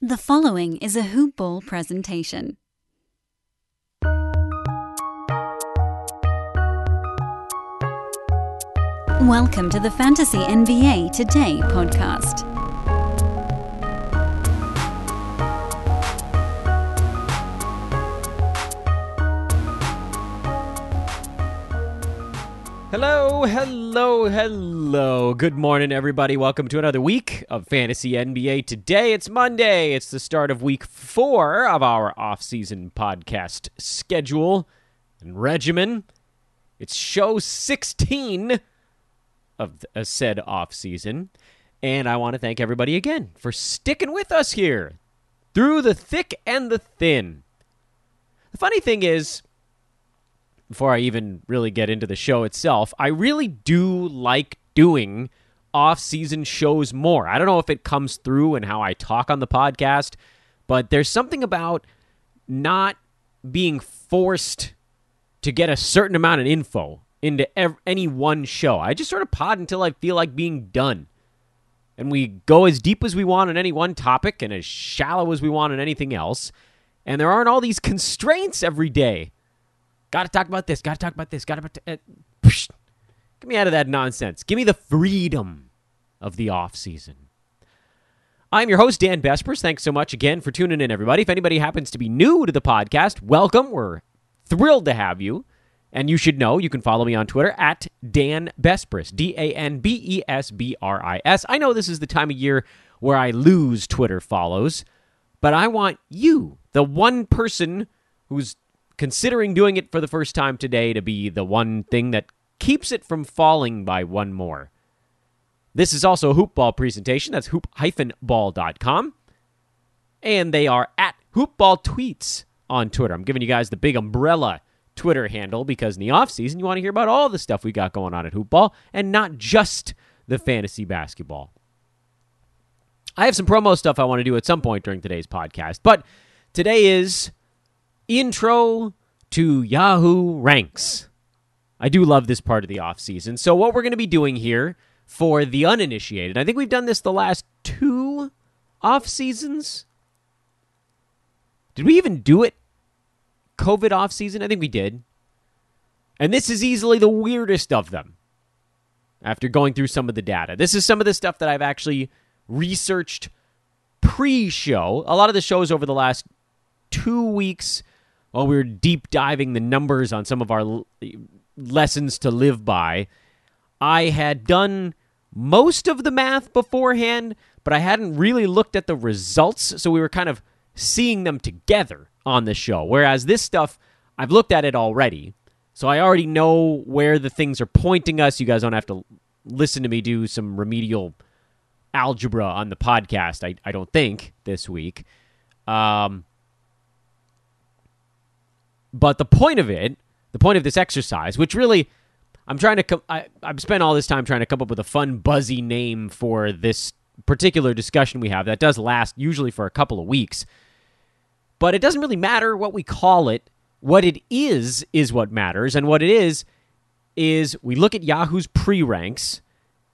The following is a Hoop Ball presentation. Welcome to the Fantasy NBA Today podcast. Hello, hello, hello. Good morning, everybody. Welcome to another week of Fantasy NBA. Today it's Monday. It's the start of week four of our off-season podcast schedule and regimen. It's show 16 of a uh, said off-season. And I want to thank everybody again for sticking with us here through the thick and the thin. The funny thing is, before I even really get into the show itself, I really do like doing off season shows more. I don't know if it comes through in how I talk on the podcast, but there's something about not being forced to get a certain amount of info into ev- any one show. I just sort of pod until I feel like being done. And we go as deep as we want on any one topic and as shallow as we want on anything else. And there aren't all these constraints every day Got to talk about this. Got to talk about this. Got to. Uh, get me out of that nonsense. Give me the freedom of the off season. I'm your host, Dan Besbris. Thanks so much again for tuning in, everybody. If anybody happens to be new to the podcast, welcome. We're thrilled to have you. And you should know you can follow me on Twitter at Dan Besbris, D A N B E S B R I S. I know this is the time of year where I lose Twitter follows, but I want you, the one person who's considering doing it for the first time today to be the one thing that keeps it from falling by one more. This is also a hoopball presentation. That's hoop-ball.com. And they are at hoopball tweets on Twitter. I'm giving you guys the big umbrella Twitter handle because in the offseason, you want to hear about all the stuff we got going on at hoopball and not just the fantasy basketball. I have some promo stuff I want to do at some point during today's podcast, but today is intro to Yahoo Ranks. I do love this part of the off season. So what we're going to be doing here for the uninitiated, I think we've done this the last two off seasons. Did we even do it COVID off season? I think we did. And this is easily the weirdest of them. After going through some of the data, this is some of the stuff that I've actually researched pre-show. A lot of the shows over the last two weeks while we were deep diving the numbers on some of our l- lessons to live by, I had done most of the math beforehand, but I hadn't really looked at the results. So we were kind of seeing them together on the show. Whereas this stuff, I've looked at it already. So I already know where the things are pointing us. You guys don't have to listen to me do some remedial algebra on the podcast, I, I don't think, this week. Um, but the point of it, the point of this exercise, which really, I'm trying to, com- I, I've spent all this time trying to come up with a fun, buzzy name for this particular discussion we have that does last usually for a couple of weeks. But it doesn't really matter what we call it. What it is, is what matters. And what it is, is we look at Yahoo's pre ranks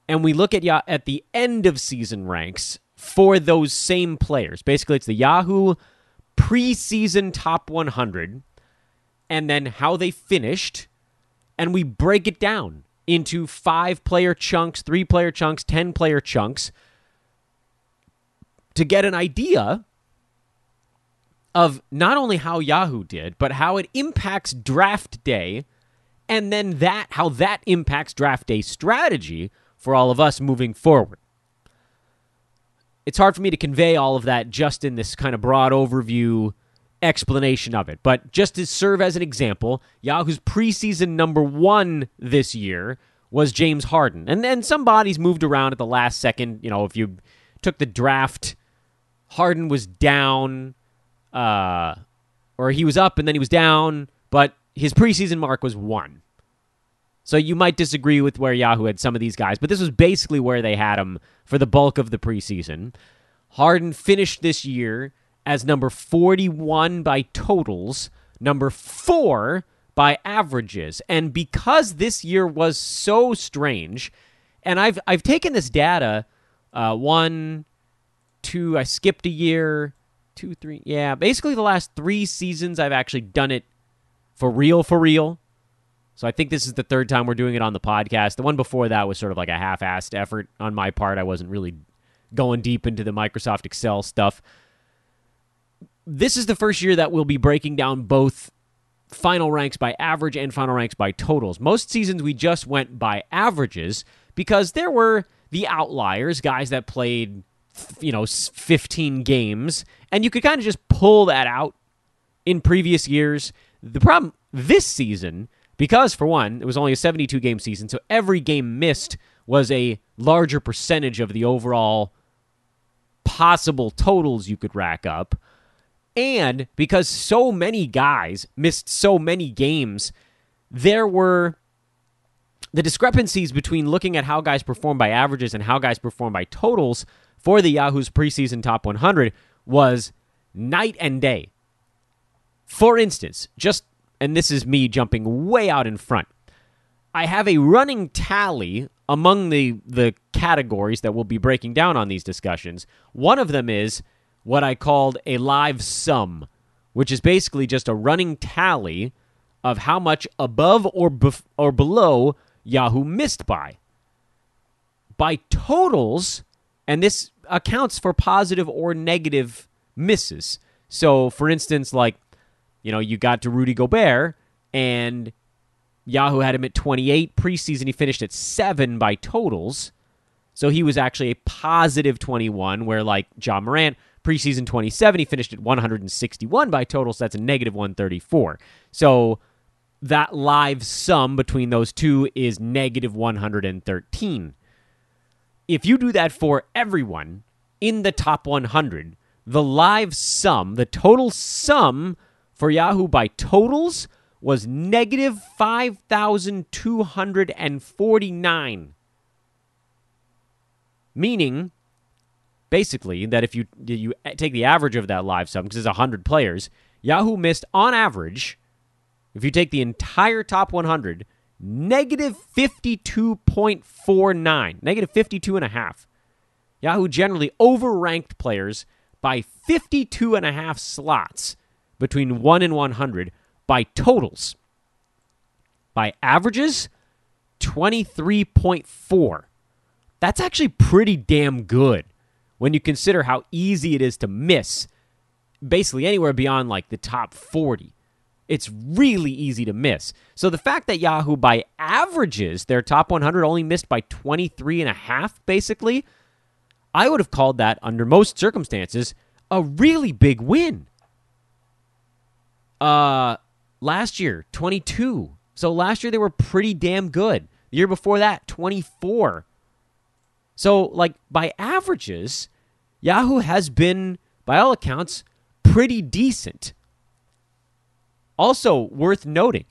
and we look at ya- at the end of season ranks for those same players. Basically, it's the Yahoo preseason top 100 and then how they finished, and we break it down into five player chunks, three player chunks, 10 player chunks to get an idea of not only how Yahoo did, but how it impacts draft day, and then that how that impacts draft day strategy for all of us moving forward. It's hard for me to convey all of that just in this kind of broad overview explanation of it. But just to serve as an example, Yahoo's preseason number one this year was James Harden. And then some bodies moved around at the last second. You know, if you took the draft, Harden was down, uh, or he was up and then he was down, but his preseason mark was one. So you might disagree with where Yahoo had some of these guys, but this was basically where they had him for the bulk of the preseason. Harden finished this year as number 41 by totals, number 4 by averages. And because this year was so strange, and I've I've taken this data uh, one, two. I skipped a year, two, three. Yeah, basically the last three seasons I've actually done it for real, for real. So I think this is the third time we're doing it on the podcast. The one before that was sort of like a half-assed effort on my part. I wasn't really going deep into the Microsoft Excel stuff. This is the first year that we'll be breaking down both final ranks by average and final ranks by totals. Most seasons we just went by averages because there were the outliers, guys that played you know 15 games and you could kind of just pull that out in previous years. The problem this season because for one, it was only a 72 game season, so every game missed was a larger percentage of the overall possible totals you could rack up. And because so many guys missed so many games, there were the discrepancies between looking at how guys perform by averages and how guys perform by totals for the Yahoo's preseason top 100 was night and day. For instance, just, and this is me jumping way out in front, I have a running tally among the, the categories that we'll be breaking down on these discussions. One of them is what I called a live sum, which is basically just a running tally of how much above or bef- or below Yahoo missed by. By totals, and this accounts for positive or negative misses. So, for instance, like, you know, you got to Rudy Gobert and Yahoo had him at 28. Preseason, he finished at 7 by totals. So he was actually a positive 21, where like Ja Morant preseason 27, he finished at 161 by total, so that's a negative 134. So that live sum between those two is negative 113. If you do that for everyone in the top 100, the live sum, the total sum for Yahoo by totals was negative 5,249. Meaning basically that if you you take the average of that live sum because it's 100 players, Yahoo missed on average if you take the entire top 100 negative 52.49, negative 52 and a half. Yahoo generally overranked players by 52 and a half slots between 1 and 100 by totals. By averages, 23.4. That's actually pretty damn good when you consider how easy it is to miss basically anywhere beyond like the top 40. It's really easy to miss. So the fact that Yahoo by averages their top 100 only missed by 23 and a half basically, I would have called that under most circumstances a really big win. Uh last year 22. So last year they were pretty damn good. The year before that 24. So, like, by averages, Yahoo has been, by all accounts, pretty decent. Also, worth noting,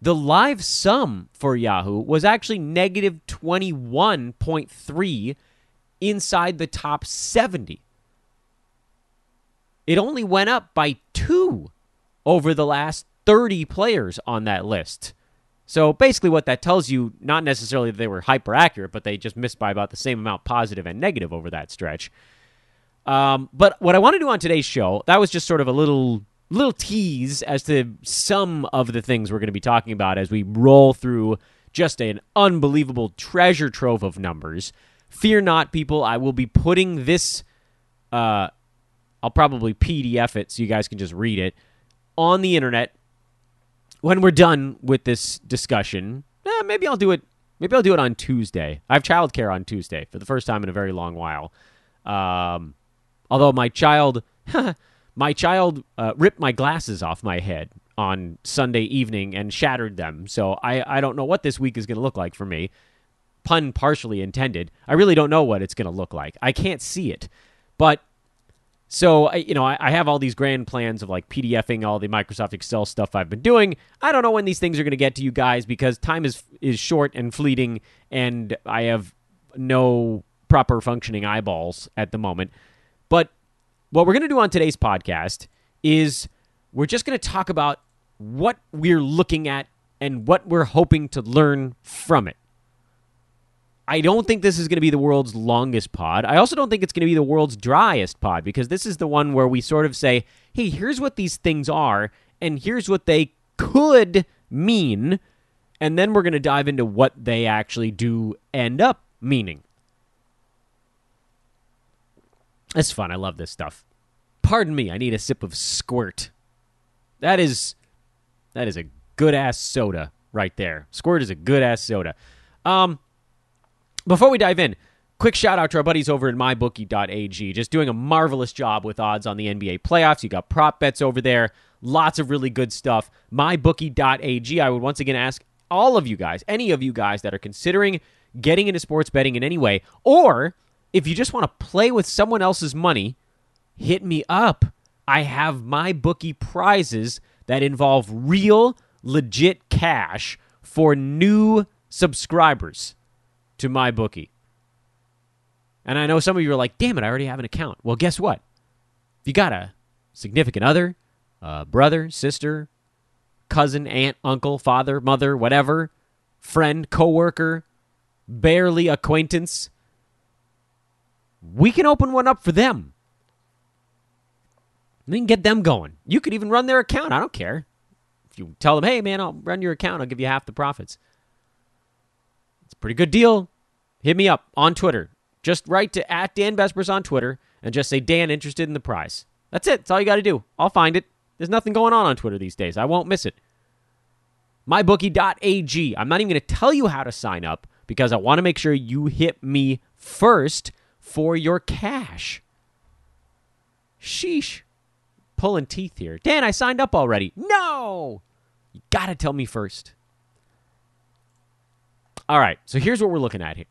the live sum for Yahoo was actually negative 21.3 inside the top 70. It only went up by two over the last 30 players on that list. So basically, what that tells you, not necessarily that they were hyper accurate, but they just missed by about the same amount positive and negative over that stretch. Um, but what I want to do on today's show, that was just sort of a little little tease as to some of the things we're going to be talking about as we roll through just an unbelievable treasure trove of numbers. Fear not, people. I will be putting this. Uh, I'll probably PDF it so you guys can just read it on the internet when we're done with this discussion, eh, maybe I'll do it. Maybe I'll do it on Tuesday. I have childcare on Tuesday for the first time in a very long while. Um, although my child, my child uh, ripped my glasses off my head on Sunday evening and shattered them. So I, I don't know what this week is going to look like for me. Pun partially intended. I really don't know what it's going to look like. I can't see it. But so, you know, I, have all these grand plans of like PDFing all the Microsoft Excel stuff I've been doing. I don't know when these things are going to get to you guys because time is is short and fleeting, and I have no proper functioning eyeballs at the moment. But what we're going to do on today's podcast is we're just going to talk about what we're looking at and what we're hoping to learn from it. I don't think this is going to be the world's longest pod. I also don't think it's going to be the world's driest pod because this is the one where we sort of say, hey, here's what these things are, and here's what they could mean. And then we're going to dive into what they actually do end up meaning. It's fun. I love this stuff. Pardon me, I need a sip of squirt. That is that is a good ass soda right there. Squirt is a good ass soda. Um before we dive in, quick shout out to our buddies over at mybookie.ag. Just doing a marvelous job with odds on the NBA playoffs. You got prop bets over there. Lots of really good stuff. Mybookie.ag. I would once again ask all of you guys, any of you guys that are considering getting into sports betting in any way, or if you just want to play with someone else's money, hit me up. I have my bookie prizes that involve real, legit cash for new subscribers to my bookie. And I know some of you are like, damn it, I already have an account. Well, guess what? If you got a significant other, brother, sister, cousin, aunt, uncle, father, mother, whatever, friend, coworker, barely acquaintance, we can open one up for them. We can get them going. You could even run their account. I don't care. If you tell them, hey, man, I'll run your account, I'll give you half the profits. It's a pretty good deal. Hit me up on Twitter. Just write to at Dan Besbris on Twitter and just say, Dan, interested in the prize. That's it. That's all you got to do. I'll find it. There's nothing going on on Twitter these days. I won't miss it. MyBookie.ag. I'm not even going to tell you how to sign up because I want to make sure you hit me first for your cash. Sheesh. Pulling teeth here. Dan, I signed up already. No! You got to tell me first. All right, so here's what we're looking at here.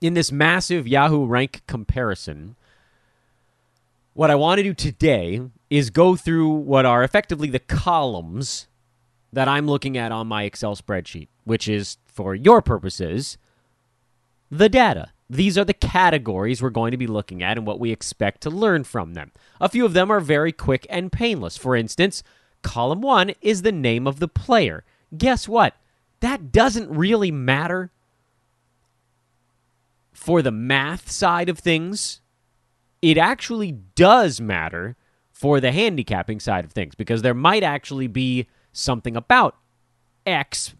In this massive Yahoo rank comparison, what I want to do today is go through what are effectively the columns that I'm looking at on my Excel spreadsheet, which is, for your purposes, the data. These are the categories we're going to be looking at and what we expect to learn from them. A few of them are very quick and painless. For instance, column one is the name of the player. Guess what? That doesn't really matter for the math side of things. It actually does matter for the handicapping side of things because there might actually be something about X,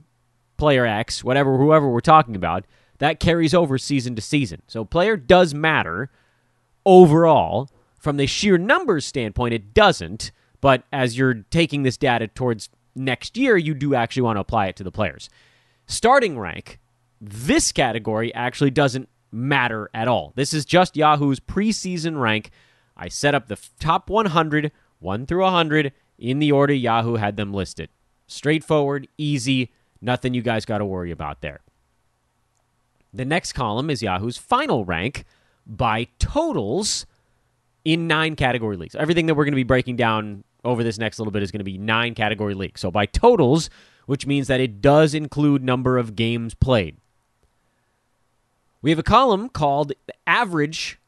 player X, whatever, whoever we're talking about, that carries over season to season. So player does matter overall. From the sheer numbers standpoint, it doesn't. But as you're taking this data towards next year, you do actually want to apply it to the players. Starting rank, this category actually doesn't matter at all. This is just Yahoo's preseason rank. I set up the top 100, 1 through 100, in the order Yahoo had them listed. Straightforward, easy, nothing you guys got to worry about there. The next column is Yahoo's final rank by totals in nine category leagues. Everything that we're going to be breaking down over this next little bit is going to be nine category leagues. So by totals, which means that it does include number of games played. We have a column called average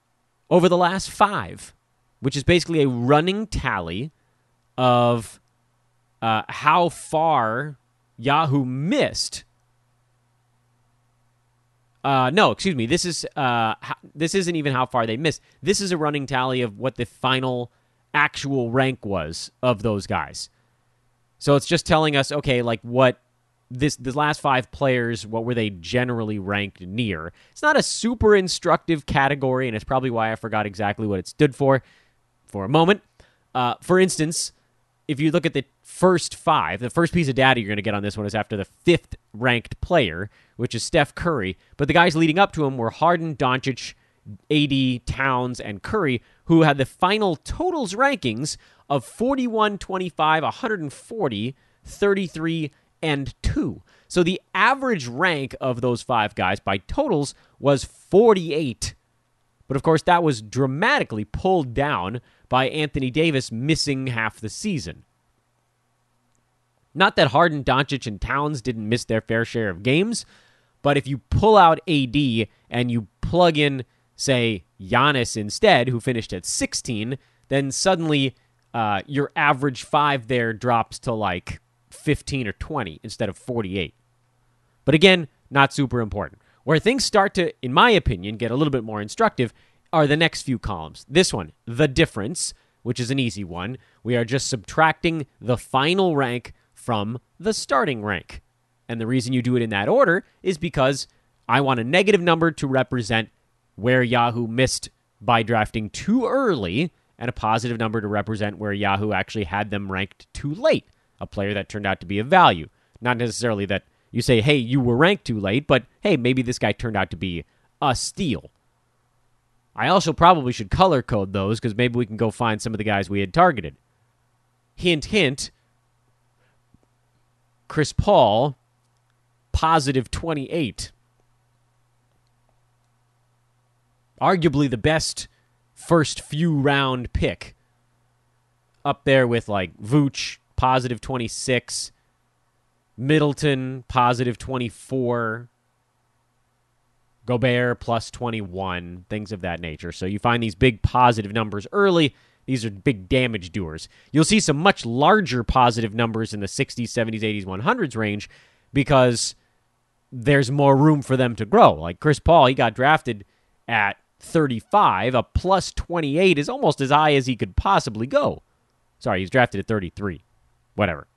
over the last five, which is basically a running tally of uh, how far Yahoo missed uh, no, excuse me. This is uh, this isn't even how far they missed. This is a running tally of what the final actual rank was of those guys. So it's just telling us, okay, like what this the last five players, what were they generally ranked near? It's not a super instructive category, and it's probably why I forgot exactly what it stood for for a moment. Uh, for instance, if you look at the first five, the first piece of data you're going to get on this one is after the fifth ranked player, which is Steph Curry. But the guys leading up to him were Harden, Doncic, AD, Towns, and Curry, who had the final totals rankings of 41, 25, 140, 33, and 2. So the average rank of those five guys by totals was 48. But of course, that was dramatically pulled down by Anthony Davis missing half the season. Not that Harden, Doncic, and Towns didn't miss their fair share of games, but if you pull out AD and you plug in, say, Giannis instead, who finished at 16, then suddenly uh, your average five there drops to like 15 or 20 instead of 48. But again, not super important. Where things start to, in my opinion, get a little bit more instructive are the next few columns. This one, the difference, which is an easy one. We are just subtracting the final rank from the starting rank. And the reason you do it in that order is because I want a negative number to represent where Yahoo missed by drafting too early, and a positive number to represent where Yahoo actually had them ranked too late, a player that turned out to be of value. Not necessarily that you say, hey, you were ranked too late, but hey, maybe this guy turned out to be a steal. I also probably should color code those because maybe we can go find some of the guys we had targeted. Hint, hint. Chris Paul, positive 28. Arguably the best first few round pick. Up there with like Vooch, positive 26. Middleton, positive 24. Gobert, plus 21. Things of that nature. So you find these big positive numbers early. These are big damage doers. You'll see some much larger positive numbers in the 60s, 70s, 80s, 100s range because there's more room for them to grow. Like Chris Paul, he got drafted at 35. A plus 28 is almost as high as he could possibly go. Sorry, he's drafted at 33. Whatever.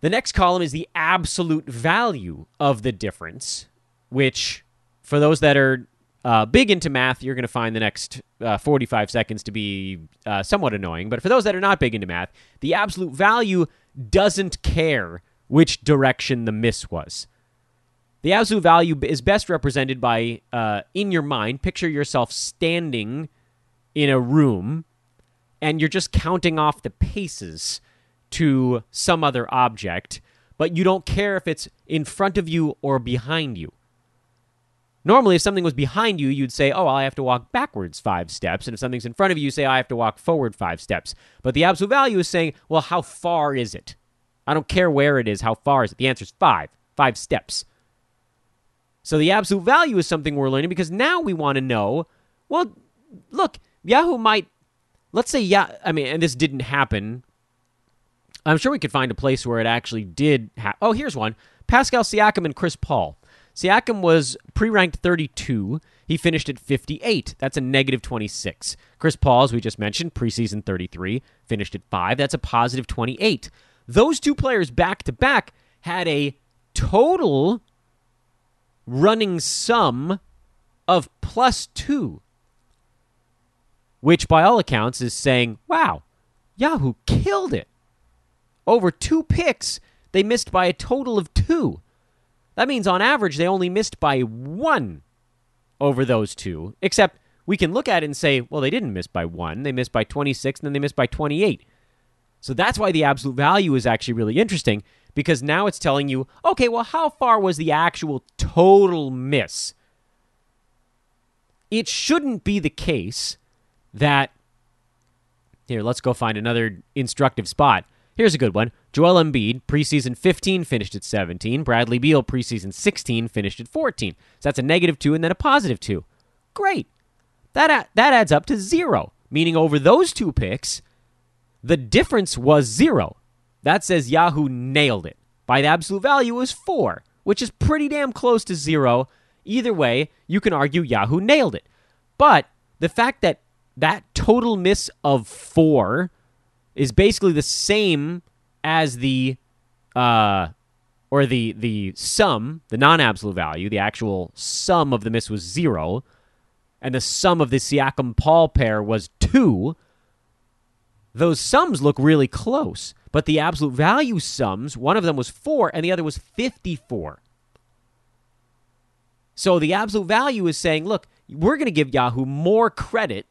The next column is the absolute value of the difference, which, for those that are uh, big into math, you're going to find the next uh, 45 seconds to be uh, somewhat annoying. But for those that are not big into math, the absolute value doesn't care which direction the miss was. The absolute value is best represented by, uh, in your mind, picture yourself standing in a room and you're just counting off the paces to some other object, but you don't care if it's in front of you or behind you. Normally, if something was behind you, you'd say, Oh, I have to walk backwards five steps. And if something's in front of you, you say, I have to walk forward five steps. But the absolute value is saying, Well, how far is it? I don't care where it is, how far is it? The answer is five, five steps. So the absolute value is something we're learning because now we want to know, well, look, Yahoo might, let's say, yeah, I mean, and this didn't happen. I'm sure we could find a place where it actually did. Oh, here's one Pascal Siakam and Chris Paul. Siakam was pre ranked 32. He finished at 58. That's a negative 26. Chris Paul, as we just mentioned, preseason 33, finished at 5. That's a positive 28. Those two players back to back had a total running sum of plus 2, which by all accounts is saying, wow, Yahoo killed it. Over two picks, they missed by a total of two. That means on average, they only missed by one over those two, except we can look at it and say, well, they didn't miss by one. They missed by 26, and then they missed by 28. So that's why the absolute value is actually really interesting because now it's telling you, okay, well, how far was the actual total miss? It shouldn't be the case that. Here, let's go find another instructive spot. Here's a good one. Joel Embiid, preseason 15, finished at 17. Bradley Beal, preseason 16, finished at 14. So that's a negative 2 and then a positive 2. Great. That, that adds up to zero, meaning over those two picks, the difference was zero. That says Yahoo nailed it. By the absolute value, was four, which is pretty damn close to zero. Either way, you can argue Yahoo nailed it. But the fact that that total miss of four is basically the same as the uh or the the sum, the non-absolute value, the actual sum of the miss was zero, and the sum of the Siakam Paul pair was two those sums look really close, but the absolute value sums, one of them was 4 and the other was 54. So the absolute value is saying, look, we're going to give Yahoo more credit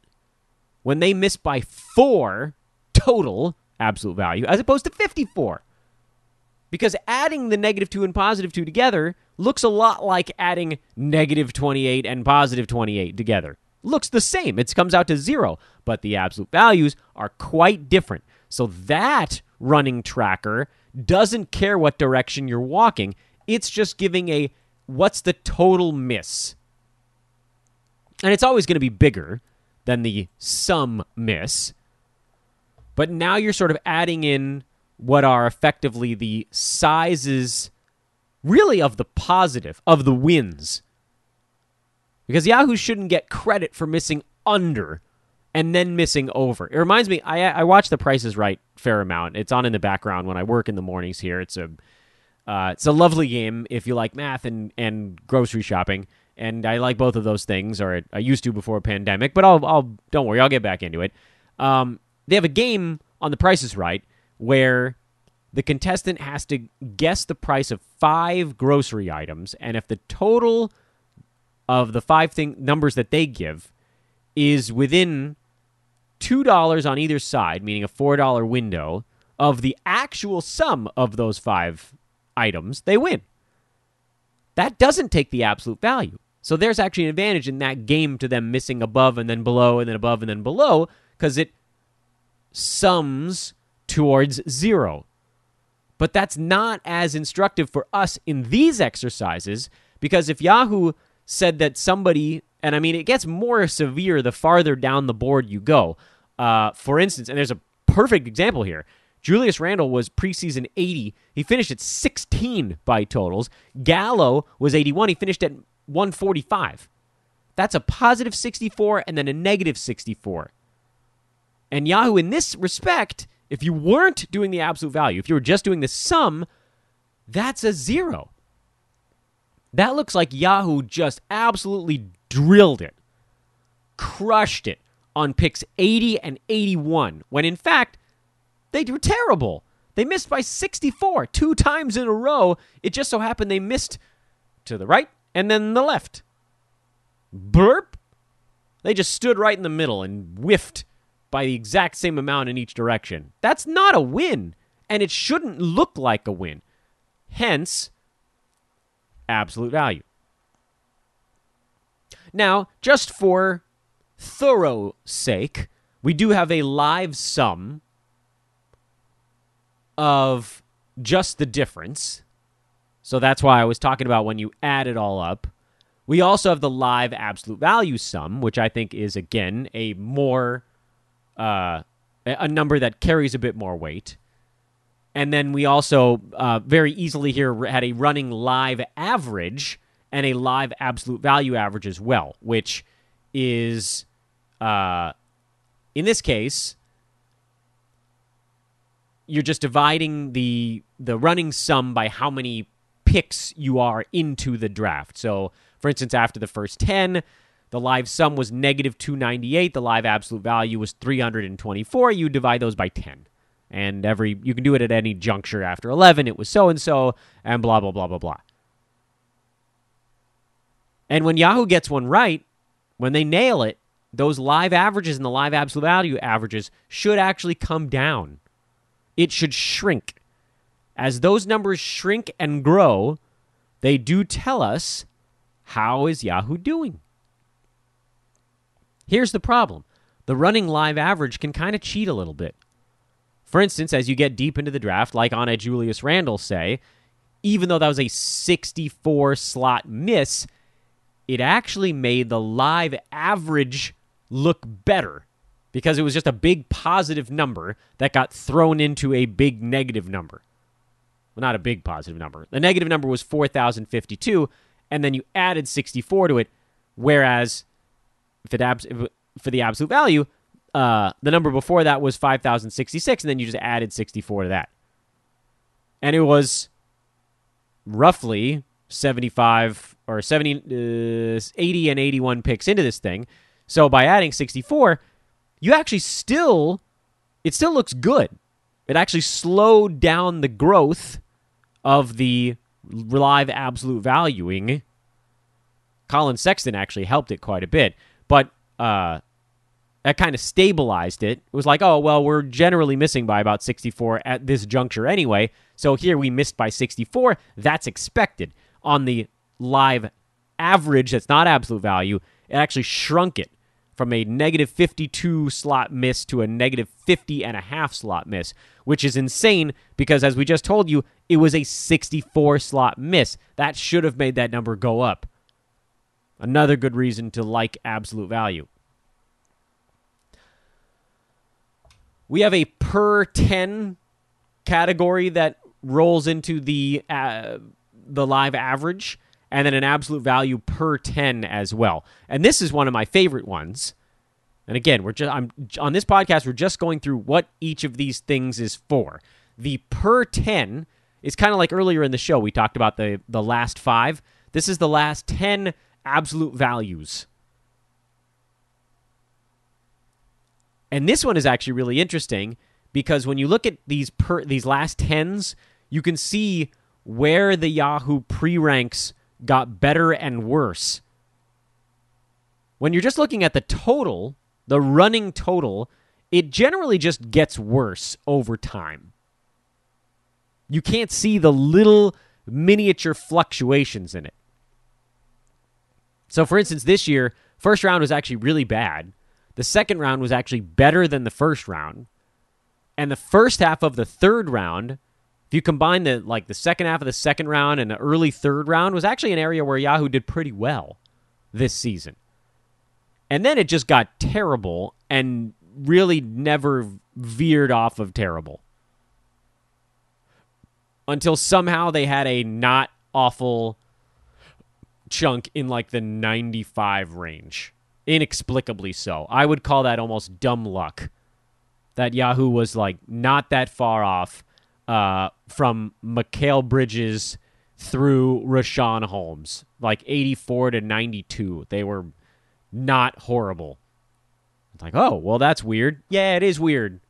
when they miss by 4 total absolute value as opposed to 54. Because adding the negative 2 and positive 2 together looks a lot like adding negative 28 and positive 28 together looks the same. It comes out to zero, but the absolute values are quite different. So that running tracker doesn't care what direction you're walking. It's just giving a what's the total miss. And it's always going to be bigger than the sum miss. But now you're sort of adding in what are effectively the sizes really of the positive, of the wins. Because Yahoo shouldn't get credit for missing under and then missing over. It reminds me, I, I watch The Price is Right fair amount. It's on in the background when I work in the mornings here. It's a uh, it's a lovely game if you like math and, and grocery shopping. And I like both of those things, or I used to before a pandemic. But I'll, I'll don't worry, I'll get back into it. Um, they have a game on The Price is Right where the contestant has to guess the price of five grocery items, and if the total of the five thing numbers that they give is within two dollars on either side, meaning a four dollar window of the actual sum of those five items, they win. That doesn't take the absolute value. So there's actually an advantage in that game to them missing above and then below and then above and then below because it sums towards zero. But that's not as instructive for us in these exercises because if Yahoo said that somebody, and I mean, it gets more severe the farther down the board you go. Uh, for instance, and there's a perfect example here. Julius Randle was preseason 80. He finished at 16 by totals. Gallo was 81. He finished at 145. That's a positive 64 and then a negative 64. And Yahoo, in this respect, if you weren't doing the absolute value, if you were just doing the sum, that's a zero. That looks like Yahoo just absolutely drilled it, crushed it on picks 80 and 81, when in fact, they were terrible. They missed by 64 two times in a row. It just so happened they missed to the right and then the left. Burp. They just stood right in the middle and whiffed by the exact same amount in each direction. That's not a win, and it shouldn't look like a win. Hence, absolute value. Now, just for thorough sake, we do have a live sum of just the difference. So that's why I was talking about when you add it all up. We also have the live absolute value sum, which I think is, again, a more uh, a number that carries a bit more weight. And then we also uh, very easily here had a running live average and a live absolute value average as well, which is, uh, in this case, you're just dividing the the running sum by how many picks you are into the draft. So, for instance, after the first ten, the live sum was negative 298. The live absolute value was 324. You divide those by 10. And every you can do it at any juncture after 11. It was so and so, and blah, blah, blah, blah, blah. And when Yahoo gets one right, when they nail it, those live averages and the live absolute value averages should actually come down. It should shrink. As those numbers shrink and grow, they do tell us how is Yahoo doing. Here's the problem the running live average can kind of cheat a little bit. For instance, as you get deep into the draft, like on a Julius Randle, say, even though that was a 64 slot miss, it actually made the live average look better because it was just a big positive number that got thrown into a big negative number. Well, not a big positive number. The negative number was 4,052, and then you added 64 to it, whereas if it abs- for the absolute value, uh, the number before that was 5,066, and then you just added 64 to that. And it was roughly 75 or 70, uh, 80 and 81 picks into this thing. So by adding 64, you actually still, it still looks good. It actually slowed down the growth of the live absolute valuing. Collin Sexton actually helped it quite a bit but uh, that kind of stabilized it. It was like, oh, well, we're generally missing by about 64 at this juncture anyway. So here we missed by 64. That's expected. On the live average, that's not absolute value, it actually shrunk it from a negative 52 slot miss to a negative 50 and a half slot miss, which is insane because, as we just told you, it was a 64 slot miss. That should have made that number go up. Another good reason to like absolute value. We have a per 10 category that rolls into the uh, the live average and then an absolute value per 10 as well. And this is one of my favorite ones. And again, we're just I'm on this podcast we're just going through what each of these things is for. The per 10 is kind of like earlier in the show we talked about the the last 5. This is the last 10 absolute values. And this one is actually really interesting because when you look at these per these last tens, you can see where the Yahoo pre-ranks got better and worse. When you're just looking at the total, the running total, it generally just gets worse over time. You can't see the little miniature fluctuations in it. So, for instance, this year, first round was actually really bad. The second round was actually better than the first round. And the first half of the third round, if you combine the like the second half of the second round and the early third round, was actually an area where Yahoo did pretty well this season. And then it just got terrible and really never veered off of terrible. Until somehow they had a not awful chunk in like the 95 range. Inexplicably so. I would call that almost dumb luck that Yahoo was like not that far off uh, from Mikal Bridges through Richaun Holmes, like 84 to 92. They were not horrible. It's like, oh, well, that's weird. Yeah, it is weird.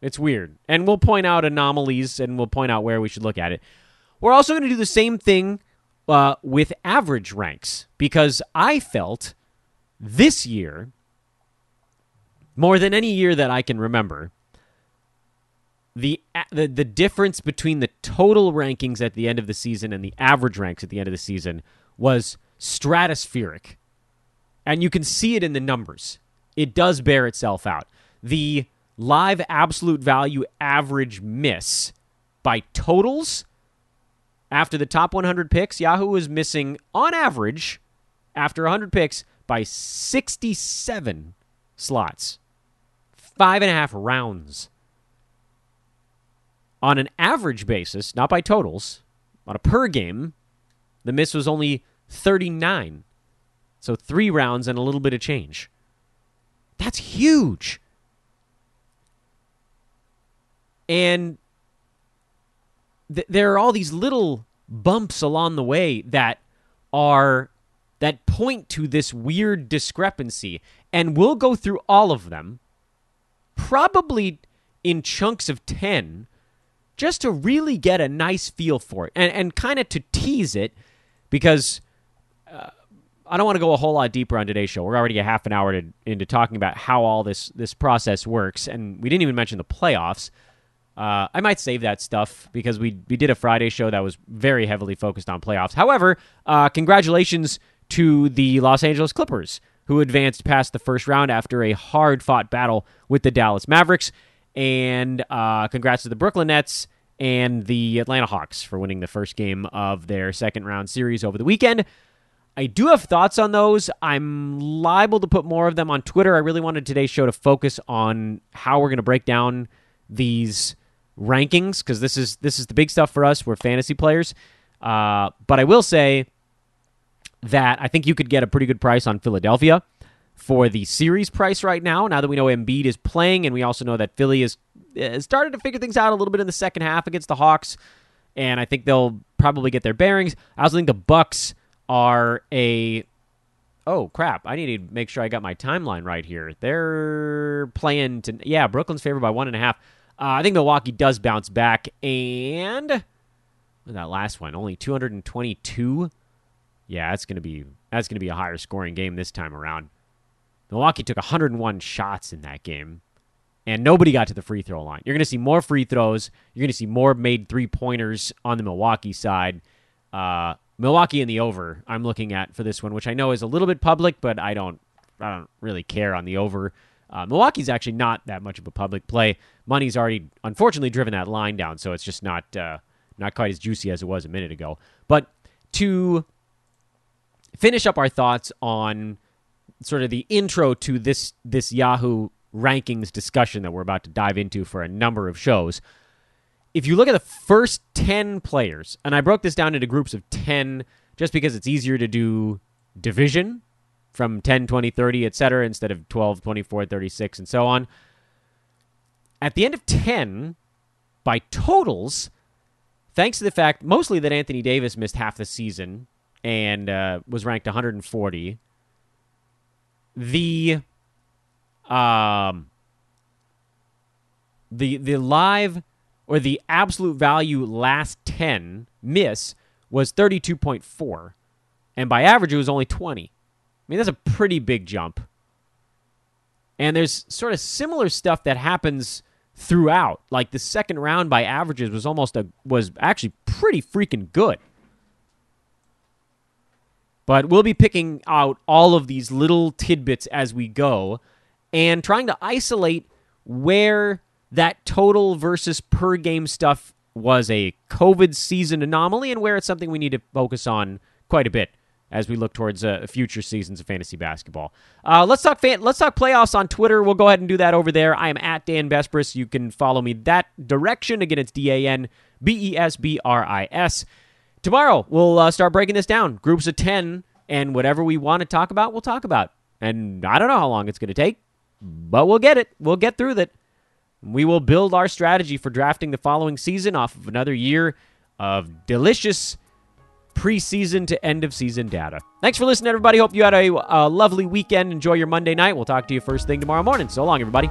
It's weird. And we'll point out anomalies and we'll point out where we should look at it. We're also going to do the same thing uh, with average ranks because I felt this year more than any year that I can remember, the, the the difference between the total rankings at the end of the season and the average ranks at the end of the season was stratospheric. And you can see it in the numbers. It does bear itself out. The live absolute value average miss by totals after the top 100 picks, Yahoo was missing on average after 100 picks by 67 slots five and a half rounds. On an average basis, not by totals, on a per game, the miss was only 39. So three rounds and a little bit of change. That's huge. And th- there are all these little bumps along the way that are that point to this weird discrepancy and we'll go through all of them probably in chunks of 10 just to really get a nice feel for it and, and kind of to tease it because uh, I don't want to go a whole lot deeper on today's show. We're already a half an hour to, into talking about how all this, this process works, and we didn't even mention the playoffs. Uh, I might save that stuff because we, we did a Friday show that was very heavily focused on playoffs. However, uh, congratulations to the Los Angeles Clippers who advanced past the first round after a hard fought battle with the Dallas Mavericks. And uh, congrats to the Brooklyn Nets and the Atlanta Hawks for winning the first game of their second round series over the weekend. I do have thoughts on those. I'm liable to put more of them on Twitter. I really wanted today's show to focus on how we're going to break down these rankings because this is this is the big stuff for us. We're fantasy players, uh, but I will say that I think you could get a pretty good price on Philadelphia for the series price right now. Now that we know Embiid is playing, and we also know that Philly is, is started to figure things out a little bit in the second half against the Hawks, and I think they'll probably get their bearings. I also think the Bucks are a oh crap i need to make sure i got my timeline right here they're playing to yeah brooklyn's favored by one and a half uh, i think milwaukee does bounce back and that last one only 222 yeah, that's gonna be that's gonna be a higher scoring game this time around. Milwaukee took 101 shots in that game, and nobody got to the free throw line. You're gonna see more free throws. You're gonna see more made three pointers on the Milwaukee side. Uh, Milwaukee in the over. I'm looking at for this one, which I know is a little bit public, but I don't I don't really care on the over. Uh, Milwaukee's actually not that much of a public play. Money's already unfortunately driven that line down, so it's just not uh, not quite as juicy as it was a minute ago. But to finish up our thoughts on sort of the intro to this this Yahoo rankings discussion that we're about to dive into for a number of shows. if you look at the first 10 players, and I broke this down into groups of 10 just because it's easier to do division from 10, 20, 30, etc., instead of 12, 24, 36, and so on. At the end of 10, by totals, thanks to the fact mostly that Anthony Davis missed half the season and uh, was ranked 140, the um the the live or the absolute value last 10 miss was 32.4 and by average it was only 20 i mean that's a pretty big jump. And there's sort of similar stuff that happens throughout. Like the second round by averages was almost a was actually pretty freaking good but we'll be picking out all of these little tidbits as we go and trying to isolate where that total versus per game stuff was a COVID season anomaly and where it's something we need to focus on quite a bit as we look towards uh, future seasons of fantasy basketball. Uh, let's talk fan- let's talk playoffs on Twitter. We'll go ahead and do that over there. I am at Dan Besbris. You can follow me that direction. Again, it's D A N B E S B R I S. Tomorrow we'll uh, start breaking this down. Groups of ten, and whatever we want to talk about, we'll talk about. And I don't know how long it's going to take, but we'll get it. We'll get through that. We will build our strategy for drafting the following season off of another year of delicious preseason to end of season data. Thanks for listening, everybody. Hope you had a, a lovely weekend. Enjoy your Monday night. We'll talk to you first thing tomorrow morning. So long, everybody.